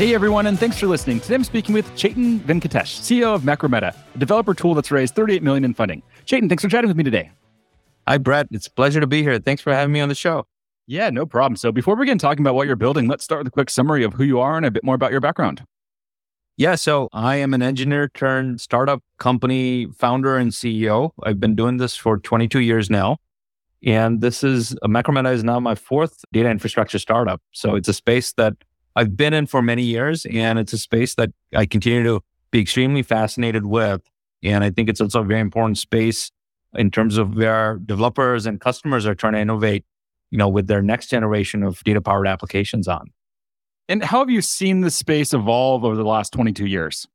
Hey everyone, and thanks for listening. Today I'm speaking with Chetan Venkatesh, CEO of Macrometa, a developer tool that's raised 38 million in funding. Chetan, thanks for chatting with me today. Hi, Brett. It's a pleasure to be here. Thanks for having me on the show. Yeah, no problem. So before we begin talking about what you're building, let's start with a quick summary of who you are and a bit more about your background. Yeah, so I am an engineer turned startup company founder and CEO. I've been doing this for 22 years now. And this is Macrometa is now my fourth data infrastructure startup. So it's a space that I've been in for many years, and it's a space that I continue to be extremely fascinated with. And I think it's also a very important space in terms of where developers and customers are trying to innovate, you know, with their next generation of data powered applications on. And how have you seen the space evolve over the last 22 years?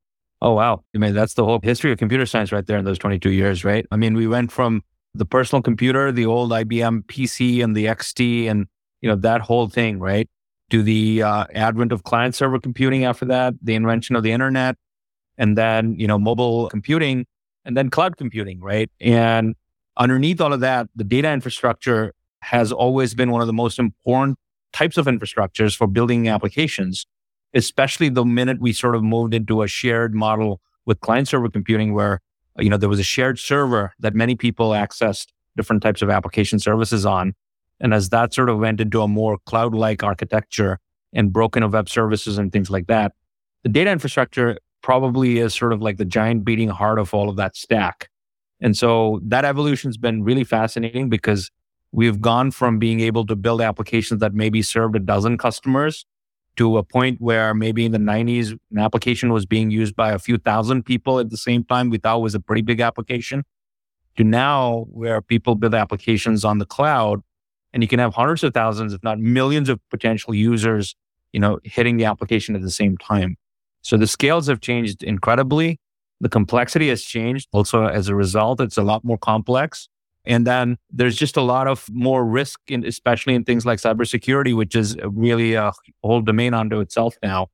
Oh, wow. I mean, that's the whole history of computer science right there in those 22 years, right? I mean, we went from the personal computer, the old IBM PC and the XT and, you know, that whole thing, right? To the uh, advent of client server computing after that, the invention of the internet, and then, you know, mobile computing and then cloud computing, right? And underneath all of that, the data infrastructure has always been one of the most important types of infrastructures for building applications, especially the minute we sort of moved into a shared model with client server computing where, you know, there was a shared server that many people accessed different types of application services on. And as that sort of went into a more cloud like architecture and broken of web services and things like that, the data infrastructure probably is sort of like the giant beating heart of all of that stack. And so that evolution's been really fascinating because we've gone from being able to build applications that maybe served a dozen customers to a point where maybe in the 90s an application was being used by a few thousand people at the same time we thought was a pretty big application to now where people build applications on the cloud and you can have hundreds of thousands, if not millions of potential users, you know, hitting the application at the same time. So the scales have changed incredibly. The complexity has changed. Also, as a result, it's a lot more complex. And then there's just a lot of more risk, in, especially in things like cybersecurity, which is really a whole domain unto itself now.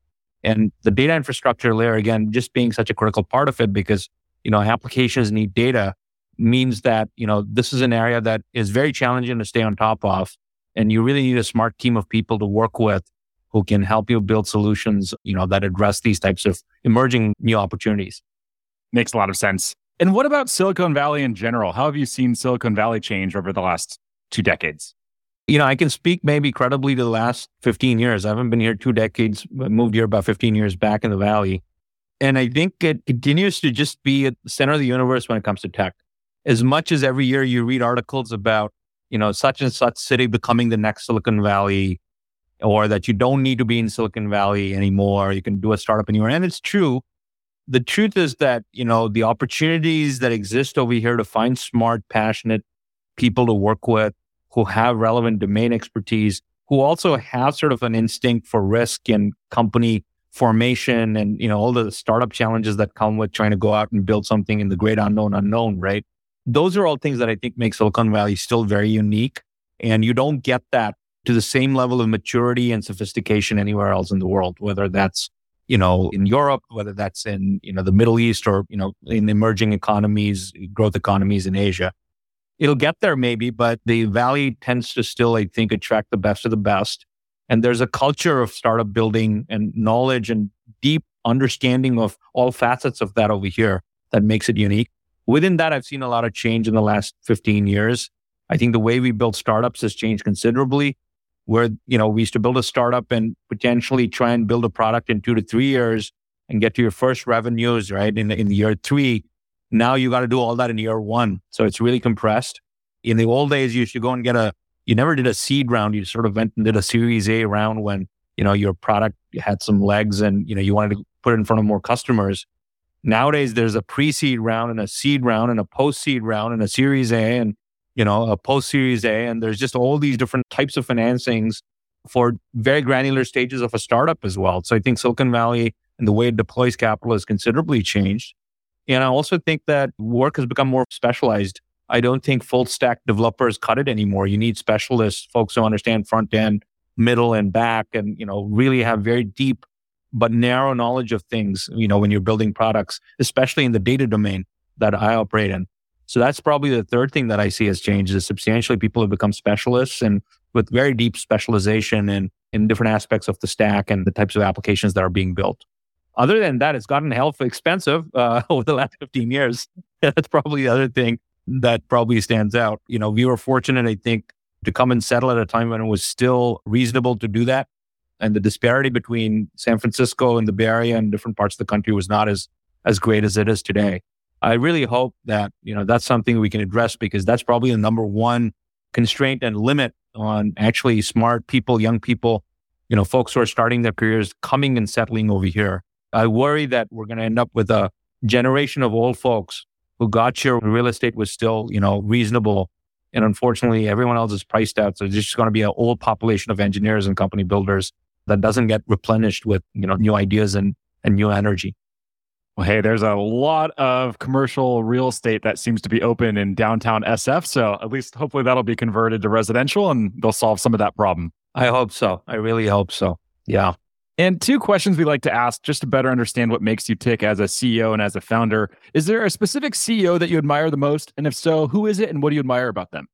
And the data infrastructure layer, again, just being such a critical part of it because, you know, applications need data means that, you know, this is an area that is very challenging to stay on top of. And you really need a smart team of people to work with who can help you build solutions, you know, that address these types of emerging new opportunities. Makes a lot of sense. And what about Silicon Valley in general? How have you seen Silicon Valley change over the last two decades? You know, I can speak maybe credibly to the last 15 years. I haven't been here two decades, moved here about 15 years back in the Valley. And I think it continues to just be at the center of the universe when it comes to tech as much as every year you read articles about, you know, such and such city becoming the next Silicon Valley, or that you don't need to be in Silicon Valley anymore, you can do a startup anywhere. And it's true. The truth is that, you know, the opportunities that exist over here to find smart, passionate people to work with who have relevant domain expertise, who also have sort of an instinct for risk and company formation and, you know, all the startup challenges that come with trying to go out and build something in the great unknown unknown, right? Those are all things that I think make Silicon Valley still very unique. And you don't get that to the same level of maturity and sophistication anywhere else in the world, whether that's, you know, in Europe, whether that's in, you know, the Middle East or, you know, in emerging economies, growth economies in Asia. It'll get there maybe, but the Valley tends to still, I think, attract the best of the best. And there's a culture of startup building and knowledge and deep understanding of all facets of that over here that makes it unique. Within that, I've seen a lot of change in the last 15 years. I think the way we build startups has changed considerably. Where, you know, we used to build a startup and potentially try and build a product in two to three years and get to your first revenues, right? In, in year three. Now you got to do all that in year one. So it's really compressed. In the old days, you used to go and get a, you never did a seed round. You sort of went and did a series A round when, you know, your product had some legs and, you know, you wanted to put it in front of more customers. Nowadays, there's a pre-seed round and a seed round and a post-seed round and a Series A and you know a post-Series A, and there's just all these different types of financings for very granular stages of a startup as well. So I think Silicon Valley and the way it deploys capital has considerably changed. And I also think that work has become more specialized. I don't think full stack developers cut it anymore. You need specialists, folks who understand front end, middle and back, and you know, really have very deep but narrow knowledge of things, you know, when you're building products, especially in the data domain that I operate in. So that's probably the third thing that I see has changed is substantially people have become specialists and with very deep specialization in, in different aspects of the stack and the types of applications that are being built. Other than that, it's gotten hell expensive uh, over the last 15 years. That's probably the other thing that probably stands out. You know, we were fortunate, I think, to come and settle at a time when it was still reasonable to do that. And the disparity between San Francisco and the Bay Area and different parts of the country was not as, as great as it is today. I really hope that, you know, that's something we can address because that's probably the number one constraint and limit on actually smart people, young people, you know, folks who are starting their careers coming and settling over here. I worry that we're going to end up with a generation of old folks who got here when real estate was still, you know, reasonable. And unfortunately, everyone else is priced out. So there's just going to be an old population of engineers and company builders that doesn't get replenished with, you know, new ideas and, and new energy. Well, hey, there's a lot of commercial real estate that seems to be open in downtown SF. So at least hopefully that'll be converted to residential and they'll solve some of that problem. I hope so. I really hope so. Yeah. And two questions we like to ask just to better understand what makes you tick as a CEO and as a founder. Is there a specific CEO that you admire the most? And if so, who is it and what do you admire about them?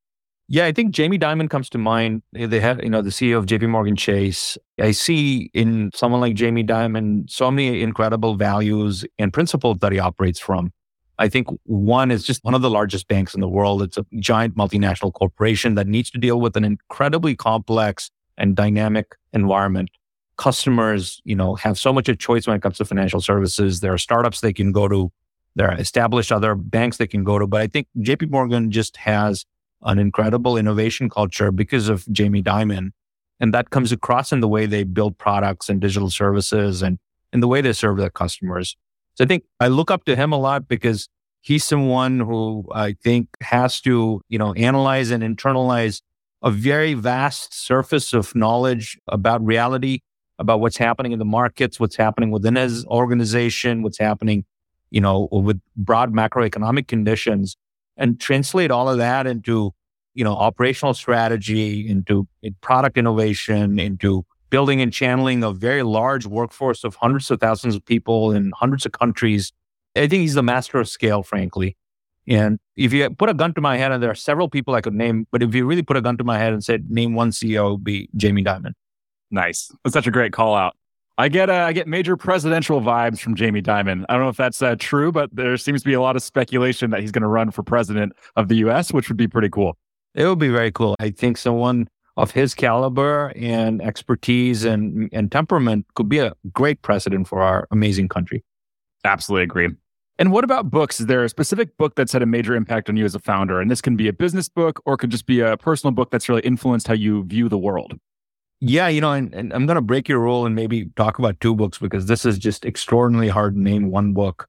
Yeah, I think Jamie Dimon comes to mind. They had, you know, the CEO of JP Morgan Chase. I see in someone like Jamie Dimon so many incredible values and principles that he operates from. I think one is just one of the largest banks in the world. It's a giant multinational corporation that needs to deal with an incredibly complex and dynamic environment. Customers, you know, have so much a choice when it comes to financial services. There are startups they can go to. There are established other banks they can go to. But I think JP Morgan just has an incredible innovation culture because of Jamie Dimon. And that comes across in the way they build products and digital services and in the way they serve their customers. So I think I look up to him a lot because he's someone who I think has to, you know, analyze and internalize a very vast surface of knowledge about reality, about what's happening in the markets, what's happening within his organization, what's happening, you know, with broad macroeconomic conditions and translate all of that into, you know, operational strategy, into product innovation, into building and channeling a very large workforce of hundreds of thousands of people in hundreds of countries. I think he's the master of scale, frankly. And if you put a gun to my head, and there are several people I could name, but if you really put a gun to my head and said, name one CEO, it would be Jamie Dimon. Nice. That's such a great call out. I get uh, I get major presidential vibes from Jamie Dimon. I don't know if that's uh, true, but there seems to be a lot of speculation that he's going to run for president of the U.S., which would be pretty cool. It would be very cool. I think someone of his caliber and expertise and and temperament could be a great president for our amazing country. Absolutely agree. And what about books? Is there a specific book that's had a major impact on you as a founder? And this can be a business book or could just be a personal book that's really influenced how you view the world. Yeah, you know, and, and I'm going to break your rule and maybe talk about two books because this is just extraordinarily hard to name one book.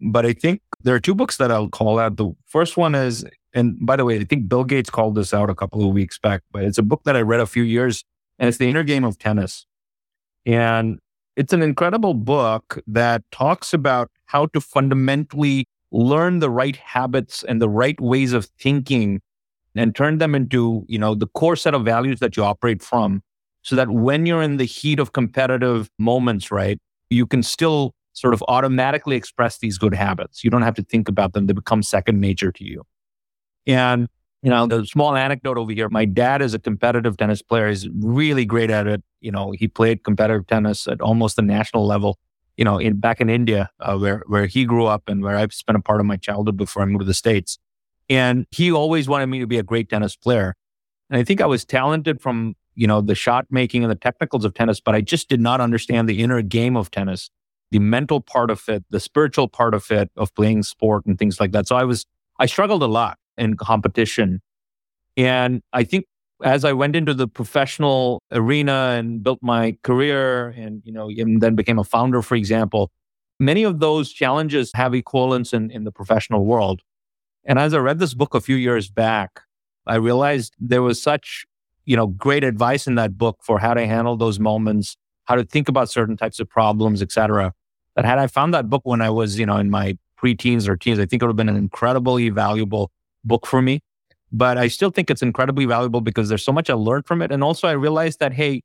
But I think there are two books that I'll call out. The first one is, and by the way, I think Bill Gates called this out a couple of weeks back, but it's a book that I read a few years and it's The Inner Game of Tennis. And it's an incredible book that talks about how to fundamentally learn the right habits and the right ways of thinking and turn them into, you know, the core set of values that you operate from so that when you're in the heat of competitive moments, right, you can still sort of automatically express these good habits. You don't have to think about them. They become second nature to you. And, you know, the small anecdote over here, my dad is a competitive tennis player. He's really great at it. You know, he played competitive tennis at almost the national level, you know, in back in India, uh, where, where he grew up and where I've spent a part of my childhood before I moved to the States. And he always wanted me to be a great tennis player. And I think I was talented from you know, the shot making and the technicals of tennis, but I just did not understand the inner game of tennis, the mental part of it, the spiritual part of it, of playing sport and things like that. So I was, I struggled a lot in competition. And I think as I went into the professional arena and built my career and, you know, and then became a founder, for example, many of those challenges have equivalents in, in the professional world. And as I read this book a few years back, I realized there was such you know, great advice in that book for how to mm-hmm. handle those moments, how to think about certain types of problems, etc. that had I found that book when I was, you know, in my pre-teens or teens, I think it would have been an incredibly valuable book for me. But I still think it's incredibly valuable because there's so much I learned from it. And also I realized that, hey,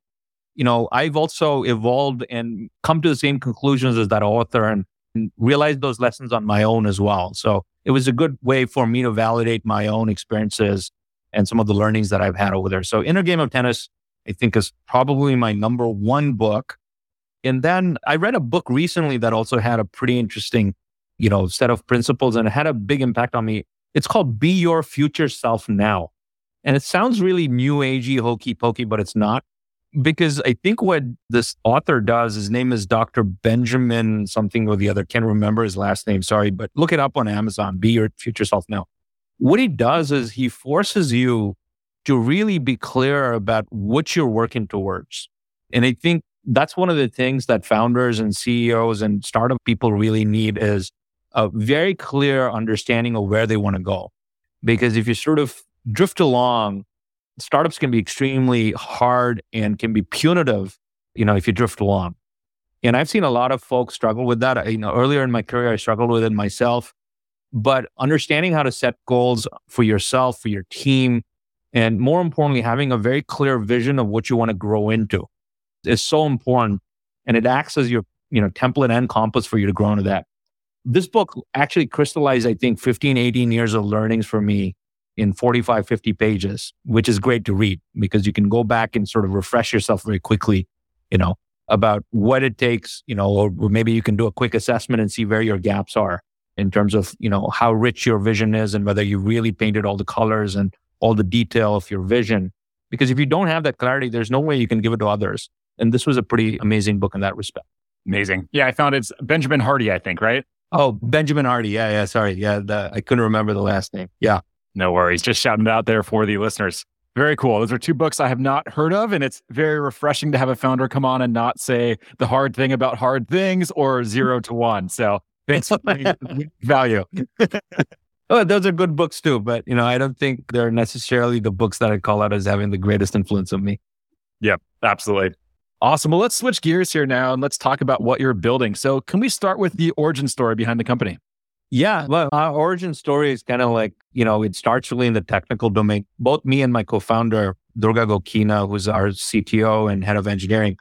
you know, I've also evolved and come to the same conclusions as that author and, and realized those lessons on my own as well. So it was a good way for me to validate my own experiences and some of the learnings that I've had over there. So Inner Game of Tennis, I think is probably my number one book. And then I read a book recently that also had a pretty interesting, you know, set of principles and it had a big impact on me. It's called Be Your Future Self Now. And it sounds really new agey, hokey pokey, but it's not. Because I think what this author does, his name is Dr. Benjamin something or the other. Can't remember his last name, sorry, but look it up on Amazon. Be Your Future Self Now. What he does is he forces you to really be clear about what you're working towards. And I think that's one of the things that founders and CEOs and startup people really need is a very clear understanding of where they want to go. Because if you sort of drift along, startups can be extremely hard and can be punitive, you know, if you drift along. And I've seen a lot of folks struggle with that. I, you know, earlier in my career, I struggled with it myself. But understanding how to set goals for yourself, for your team, and more importantly, having a very clear vision of what you want to grow into is so important. And it acts as your, you know, template and compass for you to grow into that. This book actually crystallized, I think, 15, 18 years of learnings for me in 45, 50 pages, which is great to read because you can go back and sort of refresh yourself very quickly, you know, about what it takes, you know, or maybe you can do a quick assessment and see where your gaps are in terms of, you know, how rich your vision is and whether you really painted all the colors and all the detail of your vision. Because if you don't have that clarity, there's no way you can give it to others. And this was a pretty amazing book in that respect. Amazing. Yeah, I found it's Benjamin Hardy, I think, right? Oh, Benjamin Hardy. Yeah, yeah. Sorry. Yeah, the, I couldn't remember the last name. Yeah. No worries. Just shouting it out there for the listeners. Very cool. Those are two books I have not heard of, and it's very refreshing to have a founder come on and not say the hard thing about hard things or zero to one. So for value. oh, those are good books too, but you know, I don't think they're necessarily the books that I call out as having the greatest influence on me. Yep, absolutely. Awesome. Well, let's switch gears here now and let's talk about what you're building. So, can we start with the origin story behind the company? Yeah, well, our origin story is kind of like, you know, it starts really in the technical domain. Both me and my co founder, Durga Gokina, who's our CTO and head of engineering,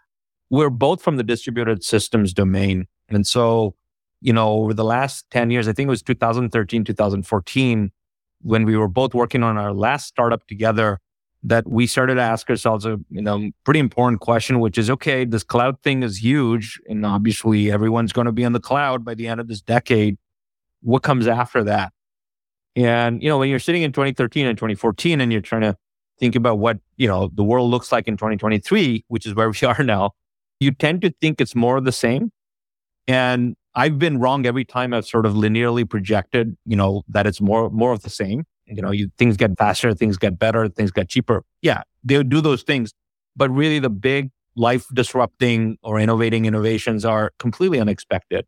we're both from the distributed systems domain. And so, you know, over the last 10 years, I think it was 2013, 2014, when we were both working on our last startup together, that we started to ask ourselves a you know pretty important question, which is okay, this cloud thing is huge, and obviously everyone's going to be on the cloud by the end of this decade. What comes after that? And you know, when you're sitting in 2013 and 2014, and you're trying to think about what you know the world looks like in 2023, which is where we are now, you tend to think it's more of the same. And I've been wrong every time I've sort of linearly projected, you know, that it's more more of the same you know, mm-hmm. you, things get faster, things get better, things get cheaper. Yeah, they do those things. But really, the big life disrupting or innovating innovations are completely unexpected.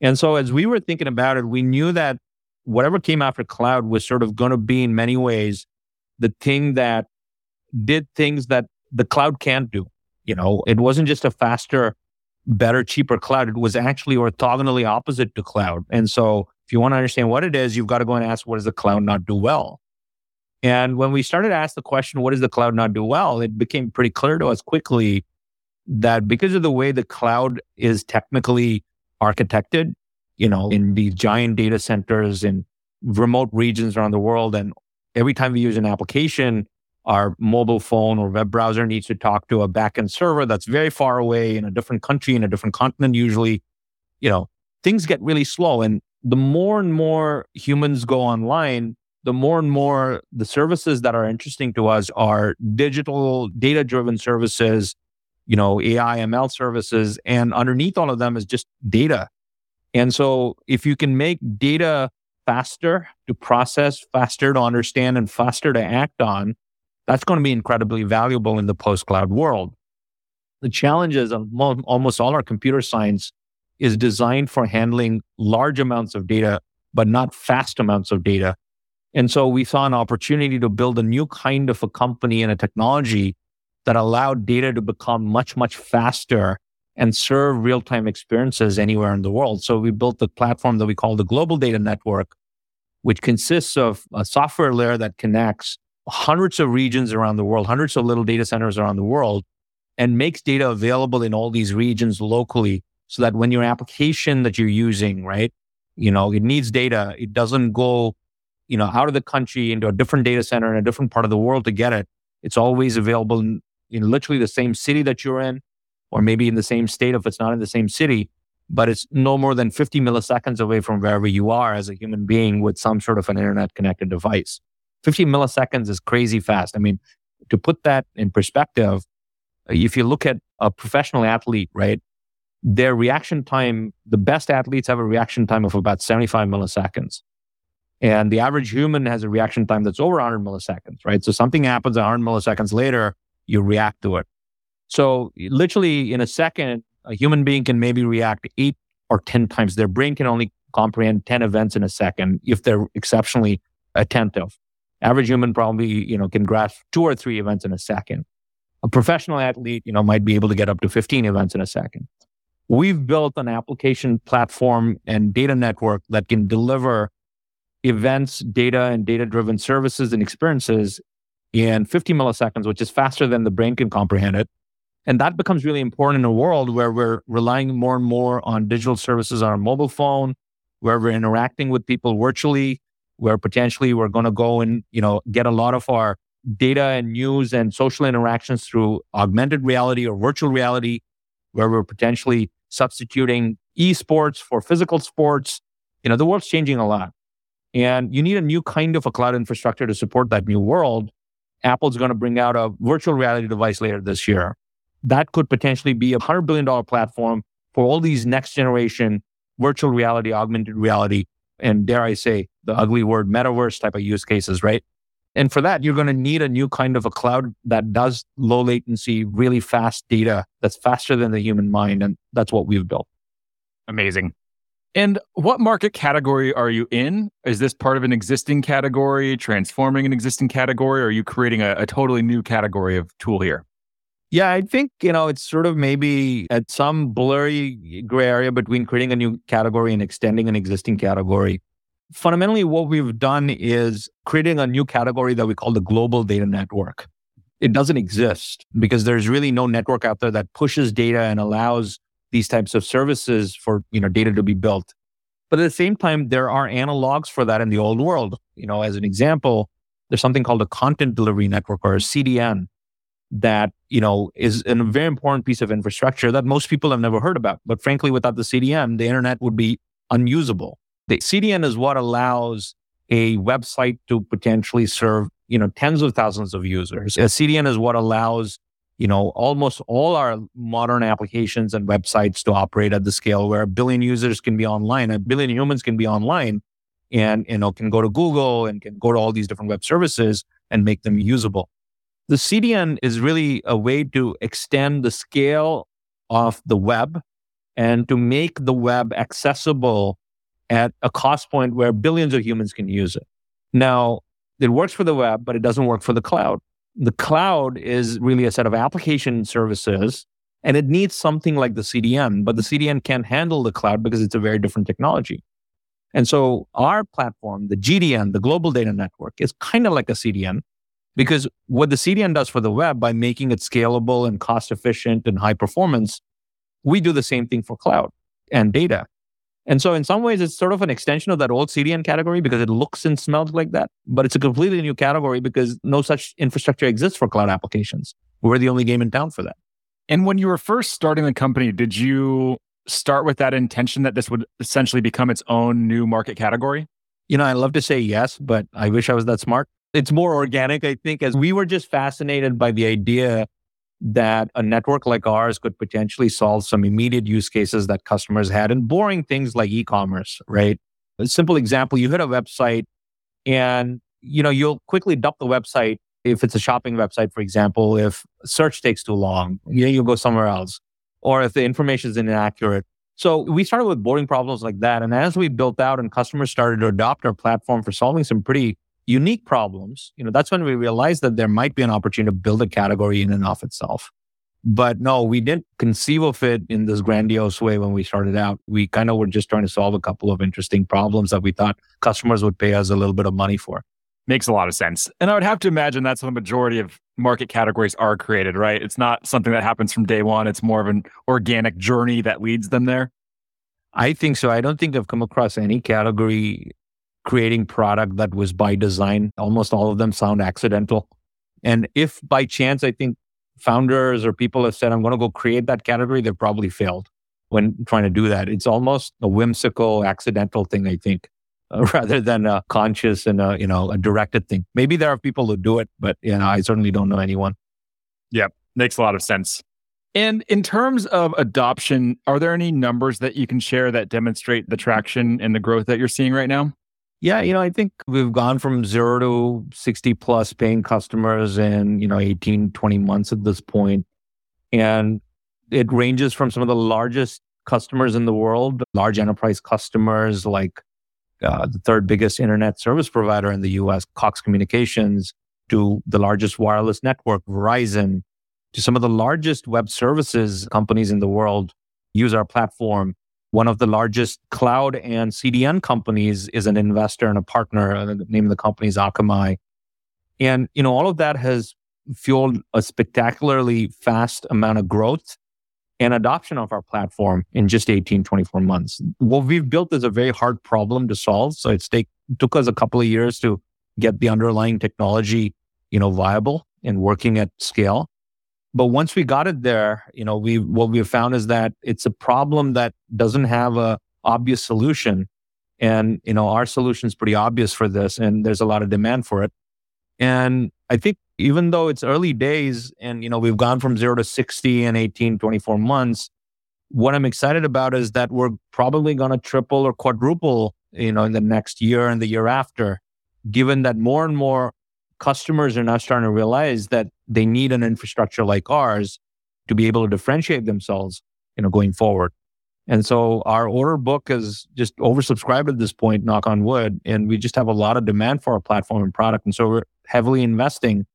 And so, as we were thinking about it, we knew that whatever came after cloud was sort of going to be, in many ways, the thing that did things that the cloud can't do. You know, it wasn't just a faster, better, cheaper cloud. It was actually orthogonally opposite to cloud. And so if you want to understand what it is, you've got to go and ask, what does the cloud not do well? And when we started to ask the question, what does the cloud not do well? It became pretty clear to us quickly that because of the way the cloud is technically architected, you know, in these giant data centers in remote regions around the world, and every time we use an application, our mobile phone or web browser needs to talk to a backend server that's very far away in a different country, in a different continent, usually, you know, things get really slow. And the more and more humans go online, the more and more the services that are interesting to us are digital data driven services, you know, AI, ML services. And underneath all of them is just data. And so if you can make data faster to process, faster to understand, and faster to act on, that's going to be incredibly valuable in the post cloud world. The challenges of almost all our computer science is designed for handling large amounts of data, but not fast amounts of data. And so we saw an opportunity to build a new kind of a company and a technology that allowed data to become much, much faster and serve real time experiences anywhere in the world. So we built the platform that we call the Global Data Network, which consists of a software layer that connects hundreds of regions around the world, hundreds of little data centers around the world, and makes data available in all these regions locally so that when your application that you're using, right, you know, it needs data, it doesn't go, you know, out of the country into a different data center in a different part of the world to get it. It's always available in, in literally the same city that you're in, or maybe in the same state if it's not in the same city, but it's no more than 50 milliseconds away from wherever you are as a human being with some sort of an internet connected device. 50 milliseconds is crazy fast. I mean, to put that in perspective, uh, if you look at a professional athlete, right, their reaction time, the best athletes have a reaction time of about 75 milliseconds. And the average human has a reaction time that's over 100 milliseconds, right? So something happens 100 milliseconds later, you react to it. So literally in a second, a human being can maybe react eight or 10 times. Their brain can only comprehend 10 events in a second if they're exceptionally attentive. Average human probably, you know, can grasp two or three events in a second. A professional athlete, you know, might be able to get up to 15 events in a second. We've built an application platform and data network that can deliver events, data, and data driven services and experiences in 50 milliseconds, which is faster than the brain can comprehend it. And that becomes really important in a world where we're relying more and more on digital services on our mobile phone, where we're interacting with people virtually, where potentially we're going to go and, you know, get a lot of our data and news and social interactions through augmented reality or virtual reality, where we're potentially substituting esports for physical sports. You know, the world's changing a lot. And you need a new kind of a cloud infrastructure to support that new world. Apple's going to bring out a virtual reality device later this year. That could potentially be a $100 billion platform for all these next generation virtual reality, augmented reality, and dare I say, the ugly word metaverse type of use cases, right? And for that, you're going to need a new kind of a cloud that does low latency, really fast data that's faster than the human mind. And that's what we've built. Amazing. And what market category are you in? Is this part of an existing category, transforming an existing category, or are you creating a, a totally new category of tool here? Yeah, I think, you know, it's sort of maybe at some blurry gray area between creating a new category and extending an existing category fundamentally what we've done is creating a new category that we call the global data network. It doesn't exist because there's really no network out there that pushes data and allows these types of services for, you know, data to be built. But at the same time, there are analogs for that in the old world. You know, as an example, there's something called a content delivery network or a CDN that, you know, is a very important piece of infrastructure that most people have never heard about. But frankly, without the CDN, the internet would be unusable. The CDN is what allows a website to potentially serve, you know, tens of thousands of users. A CDN is what allows, you know, almost all our modern applications and websites to operate at the scale where a billion users can be online, a billion humans can be online and, you know, can go to Google and can go to all these different web services and make them usable. The CDN is really a way to extend the scale of the web and to make the web accessible at a cost point where billions of humans can use it. Now, it works for the web, but it doesn't work for the cloud. The cloud is really a set of application services and it needs something like the CDN, but the CDN can't handle the cloud because it's a very different technology. And so our platform, the GDN, the Global Data Network, is kind of like a CDN because what the CDN does for the web by making it scalable and cost efficient and high performance, we do the same thing for cloud and data. And so in some ways, it's sort of an extension of that old CDN category because it looks and smells like that. But it's a completely new category because no such infrastructure exists for cloud applications. We're the only game in town for that. And when you were first starting the company, did you start with that intention that this would essentially become its own new market category? You know, I love to say yes, but I wish I was that smart. It's more organic, I think, as we were just fascinated by the idea that a network like ours could potentially solve some immediate use cases that customers had and boring things like e-commerce, right? A simple example, you hit a website and you know, you'll quickly dump the website if it's a shopping website, for example, if search takes too long, you know, you'll go somewhere else. Or if the information is inaccurate. So we started with boring problems like that. And as we built out and customers started to adopt our platform for solving some pretty unique problems, you know, that's when we realized that there might be an opportunity to build a category in and of itself. But no, we didn't conceive of it in this grandiose way when we started out. We kind of were just trying to solve a couple of interesting problems that we thought customers would pay us a little bit of money for. Makes a lot of sense. And I would have to imagine that's how the majority of market categories are created, right? It's not something that happens from day one. It's more of an organic journey that leads them there. I think so. I don't think I've come across any category creating product that was by design. Almost all of them sound accidental. And if by chance, I think founders or people have said, I'm going to go create that category, they've probably failed when trying to do that. It's almost a whimsical, accidental thing, I think, uh, rather than a conscious and a, you know, a directed thing. Maybe there are people who do it, but you know, I certainly don't know anyone. Yeah, Makes a lot of sense. And in terms of adoption, are there any numbers that you can share that demonstrate the traction and the growth that you're seeing right now? Yeah, you know, I think we've gone from zero to 60 plus paying customers in, you know, 18, 20 months at this point. And it ranges from some of the largest customers in the world, large enterprise customers like uh, the third biggest internet service provider in the US, Cox Communications, to the largest wireless network, Verizon, to some of the largest web services companies in the world use our platform one of the largest cloud and CDN companies is an investor and a partner. Uh, the name of the company is Akamai. And, you know, all of that has fueled a spectacularly fast amount of growth and adoption of our platform in just 18, 24 months. What we've built is a very hard problem to solve. So it's took us a couple of years to get the underlying technology, you know, viable and working at scale. But once we got it there, you know, we what we found is that it's a problem that doesn't have a obvious solution. And, you know, our solution is pretty obvious for this and there's a lot of demand for it. And I think even though it's early days and, you know, we've gone from zero to 60 in 18, 24 months, what I'm excited about is that we're probably going to triple or quadruple, you know, in the next year and the year after, given that more and more customers are now starting to realize that they need an infrastructure like ours to be able to differentiate themselves, you know, going forward. And so our order book is just oversubscribed at this point, knock on wood, and we just have a lot of demand for our platform and product. And so we're heavily investing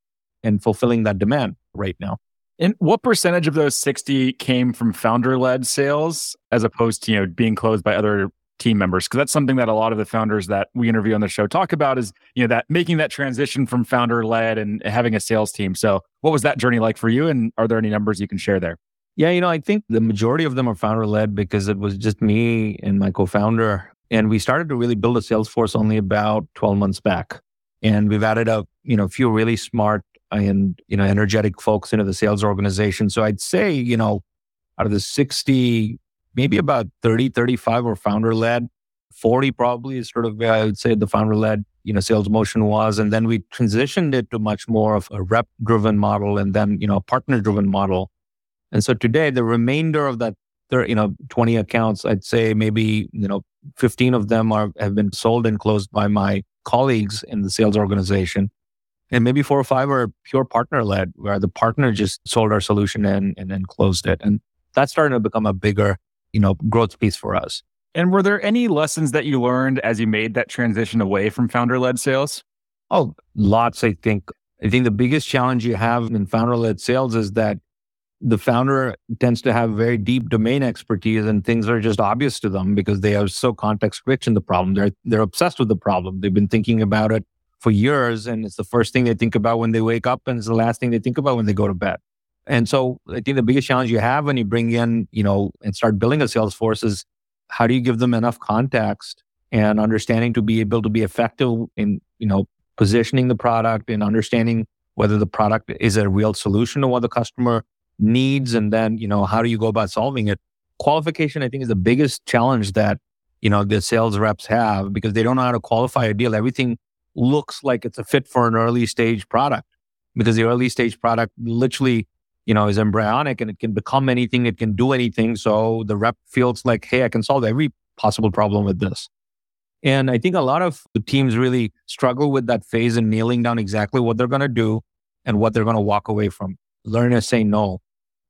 in fulfilling that demand right now. And what percentage of those 60 came from founder led sales as opposed to, you know, being closed by other team members because that's something that a lot of the founders that we interview on the show talk about is you know that making that transition from founder led and having a sales team. So what was that journey like for you and are there any numbers you can share there? Yeah you know i think the majority of them are founder led because it was just me and my co-founder and we started to really build a sales force only about 12 months back. And we've added a you know a few really smart and you know energetic folks into the sales organization. So i'd say you know out of the 60 maybe about 30, 35 were founder led. 40 probably is sort of where I would say the founder led, you know, sales motion was. And then we transitioned it to much more of a rep driven model and then, you know, a partner driven model. And so today, the remainder of that, you know, 20 accounts, I'd say maybe, you know, 15 of them are, have been sold and closed by my colleagues in the sales organization. And maybe four or five are pure partner led, where the partner just sold our solution and, and then closed it. And that's starting to become a bigger you know, growth piece for us. And were there any lessons that you learned as you made that transition away from founder led sales? Oh, lots, I think. I think the biggest challenge you have in founder led sales is that the founder tends to have very deep domain expertise and things are just obvious to them because they are so context rich in the problem. They're they're obsessed with the problem. They've been thinking about it for years and it's the first thing they think about when they wake up and it's the last thing they think about when they go to bed. And so I think the biggest challenge you have when you bring in, you know, and start building a sales force is how do you give them enough context and understanding to be able to be effective in, you know, positioning the product and understanding whether the product is a real solution to what the customer needs and then, you know, how do you go about solving it? Qualification, I think, is the biggest challenge that, you know, the sales reps have because they don't know how to qualify a deal. Everything looks like it's a fit for an early stage product because the early stage product literally you know, is embryonic and it can become anything, it can do anything. So the rep feels like, hey, I can solve every possible problem with this. And I think a lot of the teams really struggle with that phase and nailing down exactly what they're going to do and what they're going to walk away from. Learn to say no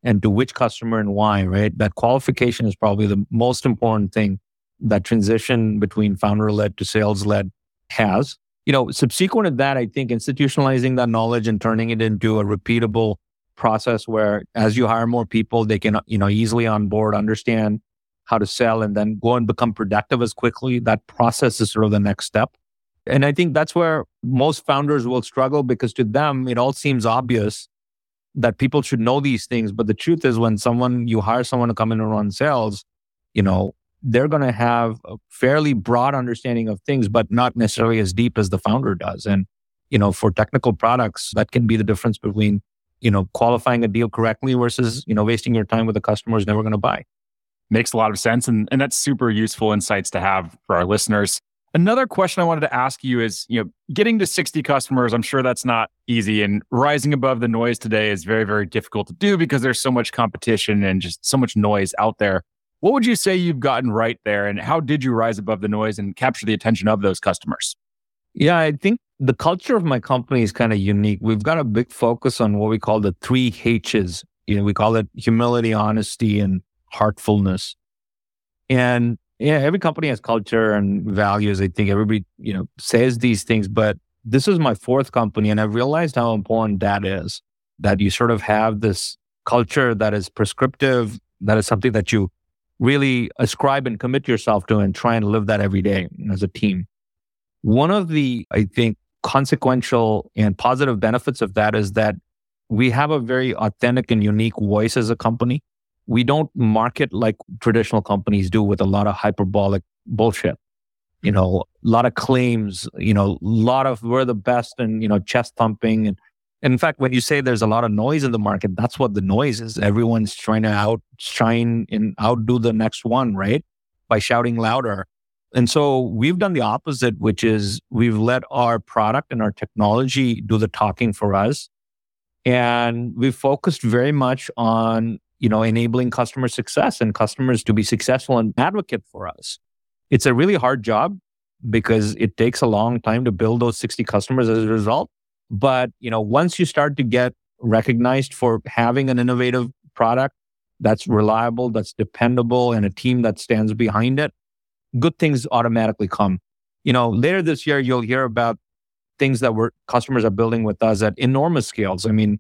and to which customer and why, right? That qualification is probably the most important thing that transition between founder led to sales led has. You know, subsequent to that, I think institutionalizing that knowledge and turning it into a repeatable process where as you hire more people, they can, you know, easily onboard, understand how to sell and then go and become productive as quickly. That process is sort of the next step. And I think that's where most founders will struggle because to them, it all seems obvious that people should know these things. But the truth is, when someone, you hire someone to come in and run sales, you know, they're going to have a fairly broad understanding of things, but not necessarily as deep as the founder does. And, you know, for technical products, that can be the difference between, you know, qualifying a deal correctly versus, you know, wasting your time with a customer who's never going to buy. Makes a lot of sense. And, and that's super useful insights to have for our listeners. Another question I wanted to ask you is, you know, getting to 60 customers, I'm sure that's not easy and rising above the noise today is very very difficult to do because there's so much competition and just so much noise out there. What would you say you've gotten right there and how did you rise above the noise and capture the attention of those customers? Yeah, I think the culture of my company is kind of unique. We've got a big focus on what we call the three H's. You know, we call it humility, honesty, and heartfulness. And yeah, every company has culture and values. I think everybody, you know, says these things, but this is my fourth company and I've realized how important that is. That you sort of have this culture that is prescriptive, that is something that you really ascribe and commit yourself to and try and live that every day as a team. One of the, I think, consequential and positive benefits of that is that we have a very authentic and unique voice as a company we don't market like traditional companies do with a lot of hyperbolic bullshit. You mm-hmm. know, a lot of claims, you know, a lot of we're the best and, you know, chest thumping. And, and in fact, when you say there's a lot of noise in the market, that's what the noise is. Everyone's trying to outshine and outdo the next one, right? By shouting louder. And so we've done the opposite, which is we've let our product and our technology do the talking for us. And we've focused very much on you know, enabling customer success and customers to be successful and advocate for us. It's a really hard job because it takes a long time to build those 60 customers as a result. But, you know, once you start to get recognized for having an innovative product that's reliable, that's dependable, and a team that stands behind it, good things automatically come. You know, later this year, you'll hear about things that we're customers are building with us at enormous scales. I mean,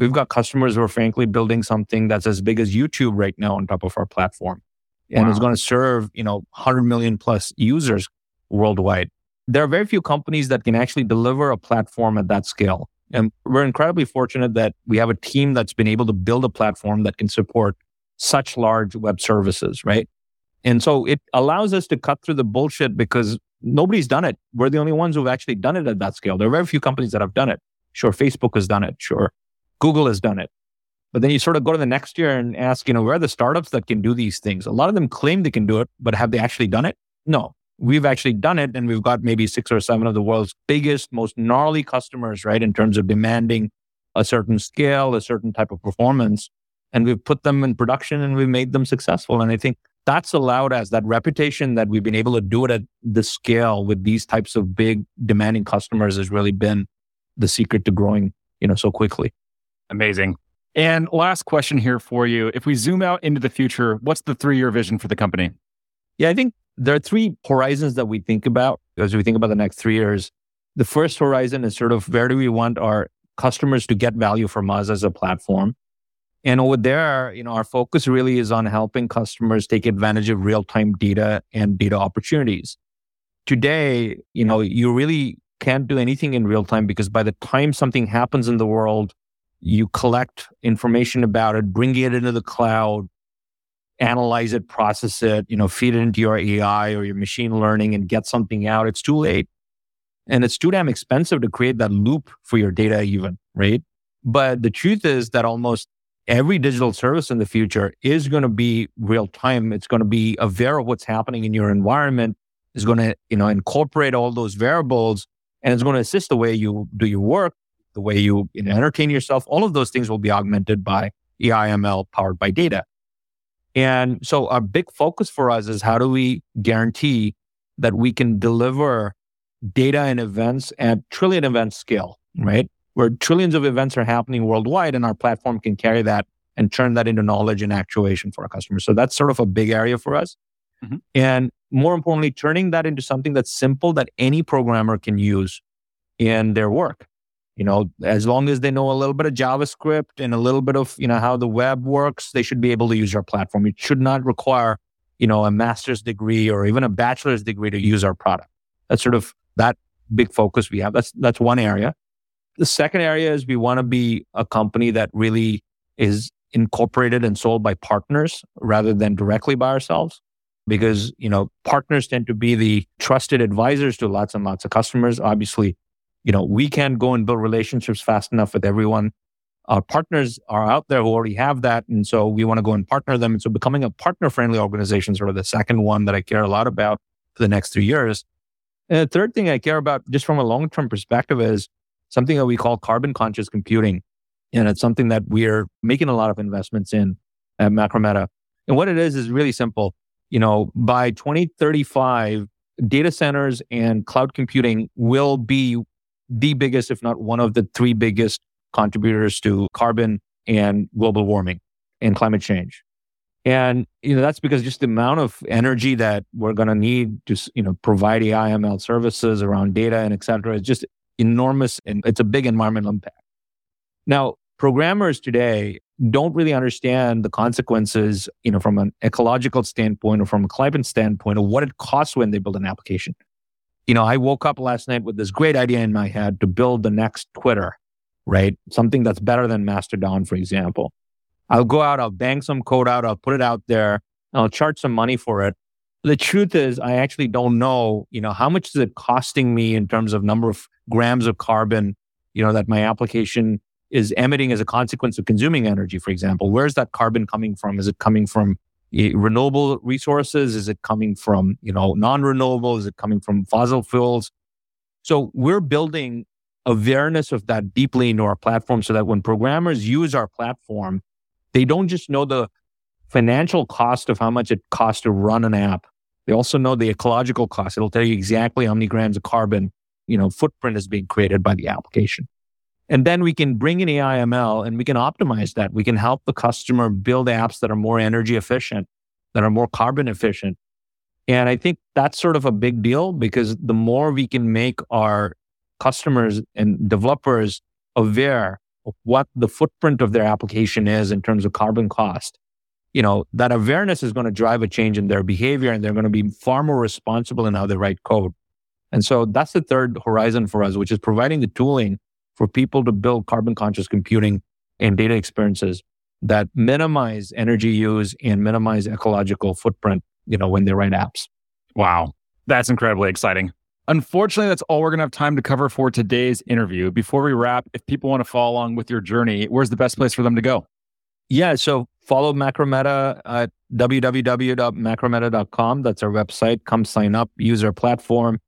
We've got customers who are frankly building something that's as big as YouTube right now on top of our platform. And wow. it's going to serve, you know, 100 million plus users worldwide. There are very few companies that can actually deliver a platform at that scale. And we're incredibly fortunate that we have a team that's been able to build a platform that can support such large web services, right? And so it allows us to cut through the bullshit because nobody's done it. We're the only ones who've actually done it at that scale. There are very few companies that have done it. Sure, Facebook has done it. Sure, Google has done it. But then you sort of go to the next year and ask, you know, where are the startups that can do these things? A lot of them claim they can do it, but have they actually done it? No. We've actually done it and we've got maybe six or seven of the world's biggest, most gnarly customers, right? In terms of demanding a certain scale, a certain type of performance. And we've put them in production and we've made them successful. And I think that's allowed us that reputation that we've been able to do it at the scale with these types of big demanding customers has really been the secret to growing, you know, so quickly. Amazing. And last question here for you. If we zoom out into the future, what's the three year vision for the company? Yeah, I think there are three horizons that we think about as we think about the next three years. The first horizon is sort of where do we want our customers to get value from us as a platform? And over there, you know, our focus really is on helping customers take advantage of real time data and data opportunities. Today, you know, you really can't do anything in real time because by the time something happens in the world, you collect information about it, bring it into the cloud, analyze it, process it, you know, feed it into your AI or your machine learning and get something out. It's too late. And it's too damn expensive to create that loop for your data even, right? But the truth is that almost every digital service in the future is going to be real time. It's going to be aware of what's happening in your environment. Is going to, you know, incorporate all those variables and it's going to assist the way you do your work the way you, you know, entertain yourself, all of those things will be augmented by AIML powered by data. And so our big focus for us is how do we guarantee that we can deliver data and events at trillion event scale, right? Where trillions of events are happening worldwide and our platform can carry that and turn that into knowledge and actuation for our customers. So that's sort of a big area for us. Mm-hmm. And more importantly, turning that into something that's simple that any programmer can use in their work. You know, as long as they know a little bit of JavaScript and a little bit of, you know, how the web works, they should be able to use our platform. It should not require, you know, a master's degree or even a bachelor's degree to use our product. That's sort of that big focus we have. That's that's one area. The second area is we want to be a company that really is incorporated and sold by partners rather than directly by ourselves. Because you know partners tend to be the trusted advisors to lots and lots of customers. Obviously you know we can't go and build relationships fast enough with everyone. Our partners are out there who already have that and so we want to go and partner them. And so becoming a partner friendly organization is sort of the second one that i care a lot about for the next three years. And the third thing i care about just from a long term perspective is something that we call carbon conscious computing. And it's something that we're making a lot of investments in at macrometa. And what it is is really simple. You know by 2035 data centers and cloud computing will be the biggest, if not one of the three biggest contributors to carbon and global warming and climate change. And you know that's because just the amount of energy that we're going to need to you know provide AI ML services around data and et cetera is just enormous and it's a big environmental impact. Now, programmers today don't really understand the consequences, you know, from an ecological standpoint or from a climate standpoint of what it costs when they build an application you know, I woke up last night with this great idea in my head to build the next Twitter, right? Something that's better than Mastodon, for example. I'll go out, I'll bang some code out, I'll put it out there, I'll charge some money for it. The truth is, I actually don't know, you know, how much is it costing me in terms of number of grams of carbon, you know, that my application is emitting as a consequence of consuming energy, for example. Where's that carbon coming from? Is it coming from eh, renewable resources? Is it coming from, you know, non-renewable? Is it coming from fossil fuels? So we're building awareness of that deeply into our platform so that when programmers use our platform, they don't just know the financial cost of how much it costs to run an app. They also know the ecological cost. It'll tell you exactly how many grams of carbon, you know, footprint is being created by the application. And then we can bring in AI ML and we can optimize that. We can help the customer build apps that are more energy efficient, that are more carbon efficient. And I think that's sort of a big deal because the more we can make our customers and developers aware of what the footprint of their application is in terms of carbon cost, you know, that awareness is going to drive a change in their behavior and they're going to be far more responsible in how they write code. And so that's the third horizon for us, which is providing the tooling for people to build carbon conscious computing and data experiences that minimize energy use and minimize ecological footprint, you know, when they write apps. Wow. That's incredibly exciting. Unfortunately, that's all we're going to have time to cover for today's interview. Before we wrap, if people want to follow along with your journey, where's the best place for them to go? Yeah, so follow Macrometa at www.macrometa.com. That's our website. Come sign up, use our platform.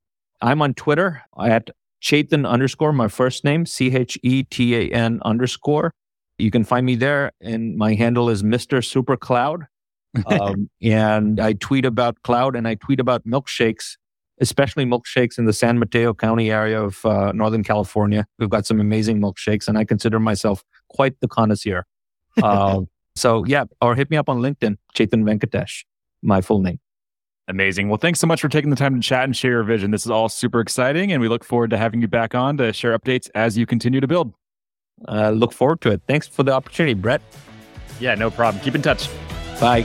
I'm on Twitter at Chetan underscore, my first name, C H E T A N underscore. You can find me there, and my handle is Mr. Super Cloud. um, and I tweet about cloud and I tweet about milkshakes, especially milkshakes in the San Mateo County area of uh, Northern California. We've got some amazing milkshakes, and I consider myself quite the connoisseur. Uh, so, yeah, or hit me up on LinkedIn, Chetan Venkatesh, my full name. Amazing. Well, thanks so much for taking the time to chat and share your vision. This is all super exciting, and we look forward to having you back on to share updates as you continue to build. Uh, look forward to it. Thanks for the opportunity, Brett. Yeah, no problem. Keep in touch. Bye.